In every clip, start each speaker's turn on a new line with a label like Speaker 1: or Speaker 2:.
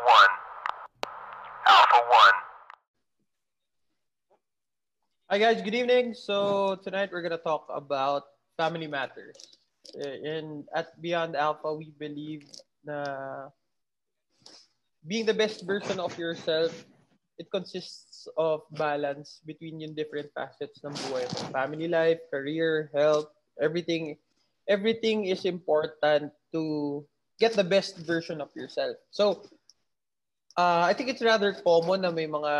Speaker 1: One. Alpha One.
Speaker 2: Hi guys, good evening. So tonight we're gonna talk about family matters. Eh, and at Beyond Alpha, we believe na being the best version of yourself, it consists of balance between yung different facets ng buhay. Family life, career, health, everything. Everything is important to get the best version of yourself. So, uh, I think it's rather common na may mga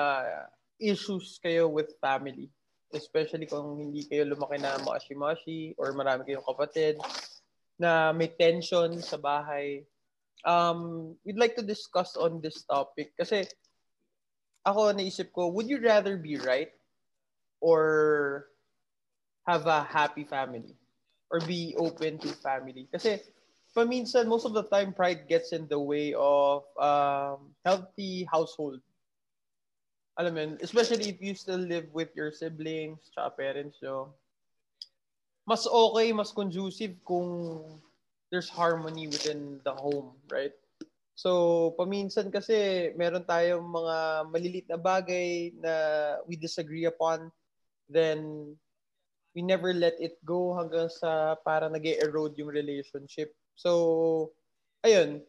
Speaker 2: issues kayo with family. Especially kung hindi kayo lumaki na mashi-mashi or marami kayong kapatid na may tension sa bahay. Um, we'd like to discuss on this topic kasi ako naisip ko, would you rather be right or have a happy family? Or be open to family? Kasi paminsan, most of the time, pride gets in the way of um, healthy household. Alam mo especially if you still live with your siblings, tsaka parents nyo. Mas okay, mas conducive kung there's harmony within the home, right? So, paminsan kasi meron tayong mga malilit na bagay na we disagree upon, then we never let it go hanggang sa para nag erode yung relationship. So, ayun.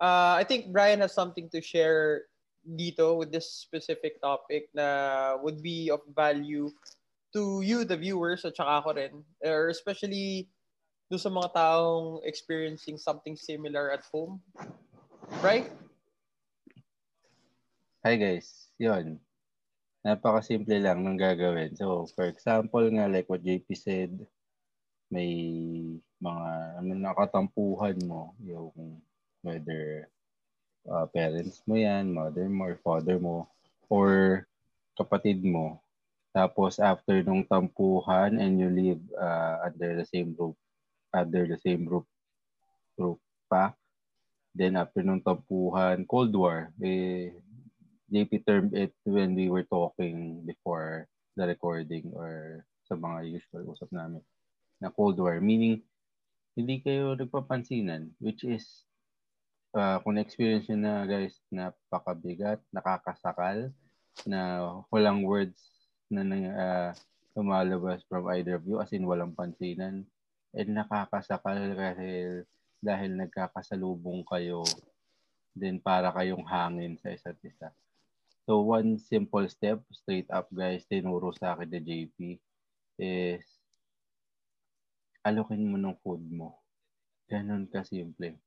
Speaker 2: Uh, I think Brian has something to share dito with this specific topic na would be of value to you, the viewers, at saka ako rin. Or especially do sa mga taong experiencing something similar at home. Right?
Speaker 3: Hi guys. Yun. Napaka-simple lang ng gagawin. So, for example nga, like what JP said, may mga ano, nakatampuhan mo, yung whether uh, parents mo yan, mother mo or father mo, or kapatid mo. Tapos after nung tampuhan and you live uh, under the same roof, under the same roof, roof pa, then after nung tampuhan, Cold War, eh, JP termed it when we were talking before the recording or sa mga usual usap namin na Cold War. Meaning, hindi kayo nagpapansinan, which is, uh, kung na-experience nyo na guys, napakabigat, nakakasakal, na walang words na uh, lumalabas from either of you, as in walang pansinan, and nakakasakal kasi dahil nagkakasalubong kayo, then para kayong hangin sa isa't isa. So one simple step, straight up guys, tinuro sa akin ni JP, is alokin mo ng food mo. Ganon ka simple.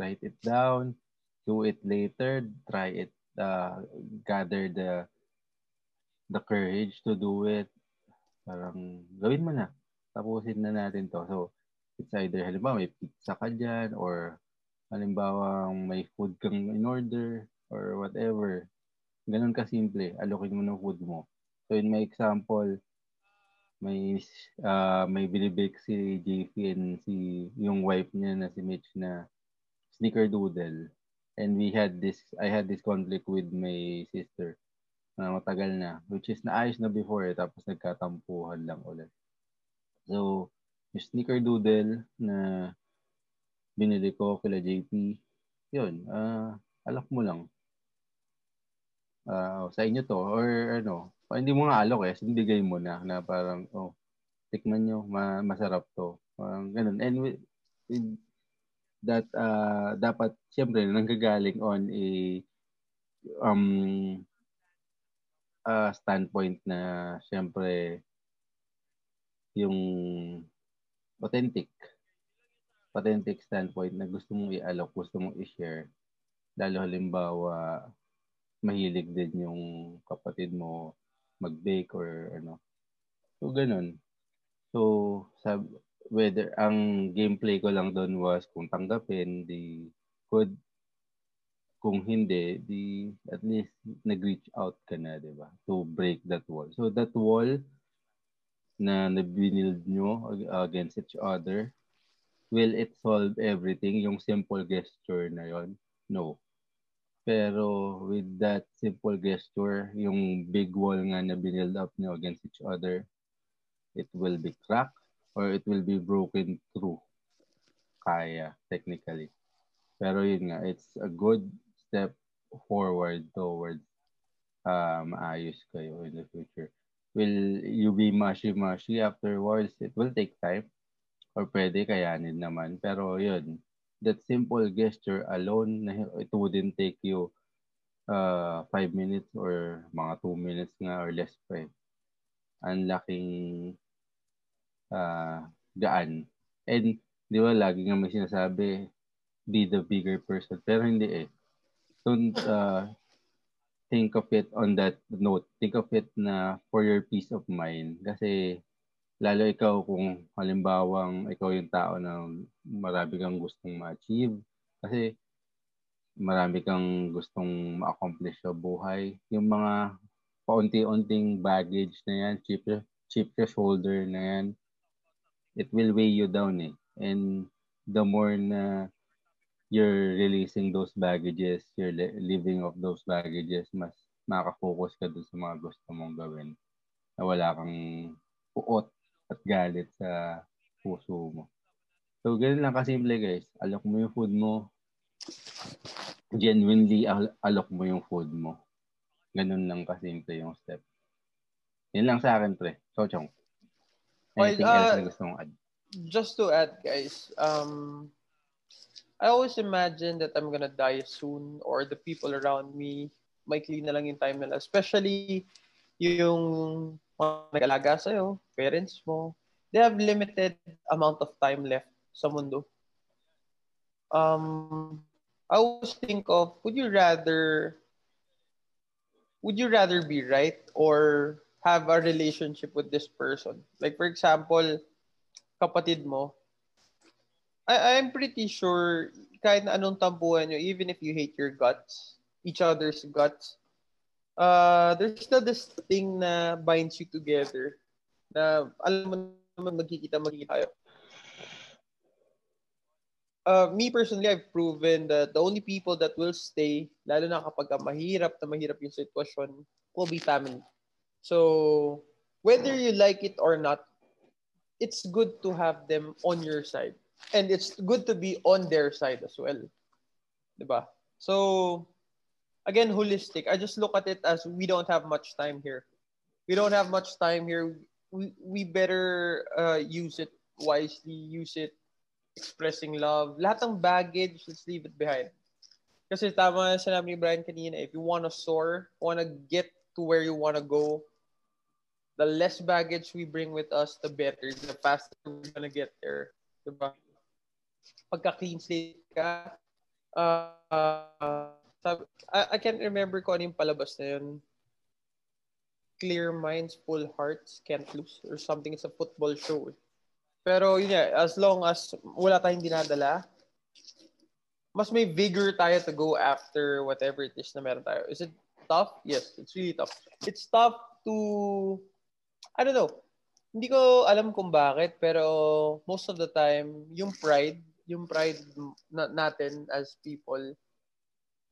Speaker 3: Write it down, do it later, try it, uh, gather the the courage to do it. Parang gawin mo na. Tapusin na natin to. So, it's either halimbawa may pizza ka dyan or halimbawa may food kang in order or whatever Ganun ka simple. Alokin mo ng food mo. So in my example, may uh, may binibake si JP and si yung wife niya na si Mitch na snickerdoodle. And we had this, I had this conflict with my sister na matagal na, which is naayos na before eh, tapos nagkatampuhan lang ulit. So, yung snickerdoodle na binili ko kila JP, yun, uh, alak mo lang uh, sa inyo to or ano, hindi mo nga alok eh, sinibigay mo na na parang oh, tikman nyo, ma- masarap to. Parang ganun. And with, with that uh, dapat siyempre nanggagaling on a um uh, standpoint na siyempre yung authentic authentic standpoint na gusto mong i-alok, gusto mong i-share. Lalo halimbawa, mahilig din yung kapatid mo mag-bake or ano. So, ganun. So, sa, whether ang gameplay ko lang doon was kung tanggapin, the good. Kung hindi, di at least nag-reach out ka na, di ba? To break that wall. So, that wall na nabinild nyo against each other, will it solve everything? Yung simple gesture na yon No. Pero with that simple gesture, yung big wall nga na binild up nyo against each other, it will be cracked or it will be broken through. Kaya, technically. Pero yun nga, it's a good step forward towards uh, maayos kayo in the future. Will you be mushy-mushy afterwards? It will take time. Or pwede kayanin naman. Pero yun, that simple gesture alone, it wouldn't take you uh, five minutes or mga two minutes nga or less pa eh. Ang laking uh, gaan. And di ba, lagi nga may sinasabi, be the bigger person. Pero hindi eh. Don't uh, think of it on that note. Think of it na for your peace of mind. Kasi lalo ikaw kung halimbawang ikaw yung tao na marami kang gustong ma-achieve. Kasi marami kang gustong ma-accomplish sa buhay. Yung mga paunti-unting baggage na yan, chip, chip shoulder na yan, it will weigh you down eh. And the more na you're releasing those baggages, you're living off those baggages, mas makafocus ka dun sa mga gusto mong gawin. Na wala kang puot at galit sa puso mo. So, ganun lang kasimple guys. Alok mo yung food mo. Genuinely al- alok mo yung food mo. Ganun lang kasimple yung step. Yan lang sa akin, pre. So, Chong. Anything well, uh, else na gusto mong add?
Speaker 2: Just to add, guys, um, I always imagine that I'm gonna die soon or the people around me maikli na lang yung time nila. Especially yung mga nag-alaga sa'yo, parents mo. They have limited amount of time left sa mundo. Um, I always think of, would you rather, would you rather be right or have a relationship with this person? Like for example, kapatid mo, I, I'm pretty sure kahit na anong tampuhan nyo, even if you hate your guts, each other's guts, uh, there's still this thing na binds you together na alam mo naman magkikita magkikita tayo. Uh, me personally, I've proven that the only people that will stay, lalo na kapag mahirap na mahirap yung sitwasyon, will be family. So, whether you like it or not, it's good to have them on your side and it's good to be on their side as well. Diba? So, again, holistic. I just look at it as we don't have much time here. We don't have much time here. We, we better uh, use it wisely, use it expressing love. Lahat ng baggage, let's leave it behind. Kasi tama sinabi ni Brian kanina, if you want to soar, want to get to where you want to go, the less baggage we bring with us, the better. The faster we're gonna get there. Diba? pagka clean slate ka, uh, uh, sabi, I, I can't remember kung ano yung palabas na yun. Clear minds, full hearts, can't lose or something. It's a football show. Pero yun yeah, as long as wala tayong dinadala, mas may vigor tayo to go after whatever it is na meron tayo. Is it tough? Yes, it's really tough. It's tough to, I don't know, hindi ko alam kung bakit, pero most of the time, yung pride yung pride na, natin as people,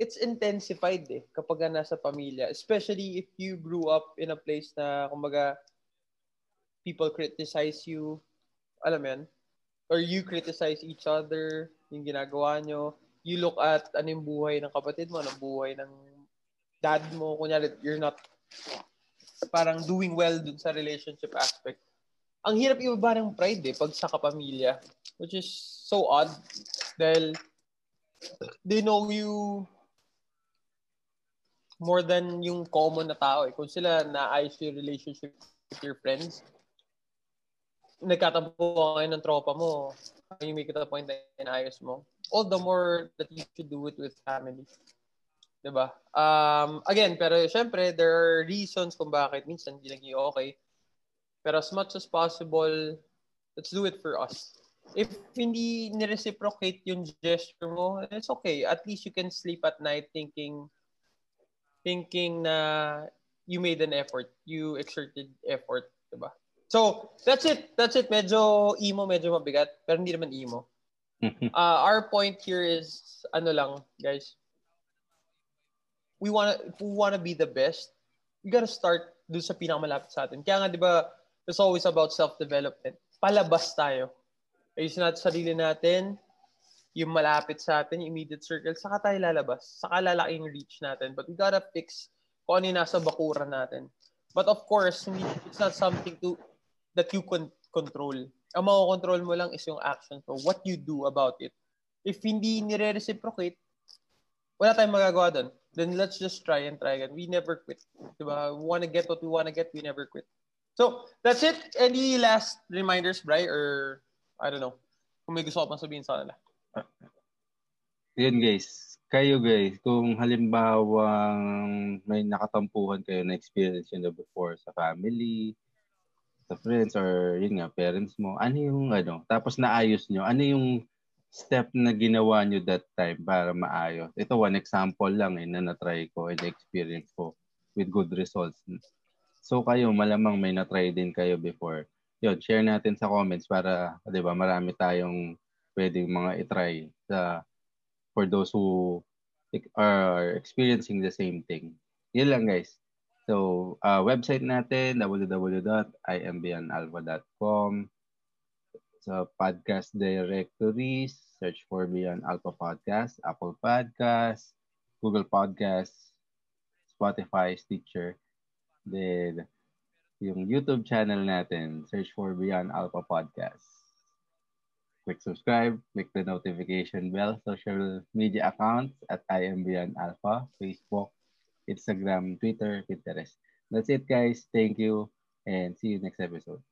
Speaker 2: it's intensified eh kapag nasa pamilya. Especially if you grew up in a place na, kumbaga, people criticize you, alam mo yan, or you criticize each other, yung ginagawa nyo, you look at ano yung buhay ng kapatid mo, anong buhay ng dad mo, kunyari, you're not parang doing well dun sa relationship aspect. Ang hirap ibaba ng pride eh, pag sa kapamilya. Which is so odd. Dahil they know you more than yung common na tao eh. Kung sila naayos yung relationship with your friends, nagkatampo kayo ng tropa mo, you make it a point na inayos mo, all the more that you should do it with family. Diba? Um, again, pero syempre, there are reasons kung bakit minsan hindi naging okay. Pero as much as possible, let's do it for us if hindi ni-reciprocate yung gesture mo, it's okay. At least you can sleep at night thinking thinking na you made an effort. You exerted effort, diba? So, that's it. That's it. Medyo emo, medyo mabigat, pero hindi naman emo. uh, our point here is, ano lang, guys. We wanna, if we wanna be the best, we gotta start dun sa pinakamalapit sa atin. Kaya nga, di ba, it's always about self-development. Palabas tayo ayusin natin sarili natin, yung malapit sa atin, yung immediate circle, saka tayo lalabas. Saka lalaki yung reach natin. But we gotta fix kung ano yung nasa bakuran natin. But of course, it's not something to that you can control. Ang makokontrol mo lang is yung action. So, what you do about it. If hindi nire-reciprocate, wala tayong magagawa doon. Then let's just try and try again. We never quit. Diba? We wanna get what we wanna get, we never quit. So, that's it. Any last reminders, Bri? Or, I don't know, kung may gusto ko pang sabihin sa kanila.
Speaker 3: Yun guys, kayo guys, kung halimbawa may nakatampuhan kayo na experience yun before sa family, sa friends, or yun nga, parents mo, ano yung ano, tapos naayos nyo, ano yung step na ginawa nyo that time para maayos? Ito one example lang eh, na na-try ko and experience ko with good results. So kayo, malamang may na-try din kayo before. Yun, share natin sa comments para, di ba, marami tayong pwedeng mga itry sa for those who are experiencing the same thing. Yun lang guys. So, uh, website natin, www.imbeyondalpha.com. Sa podcast directories, search for Beyond Alpha Podcast, Apple Podcast, Google Podcast, Spotify, Stitcher. Then, yung YouTube channel natin, search for Beyond Alpha Podcast. Click subscribe, click the notification bell, social media accounts at I Alpha, Facebook, Instagram, Twitter, Pinterest. That's it guys. Thank you and see you next episode.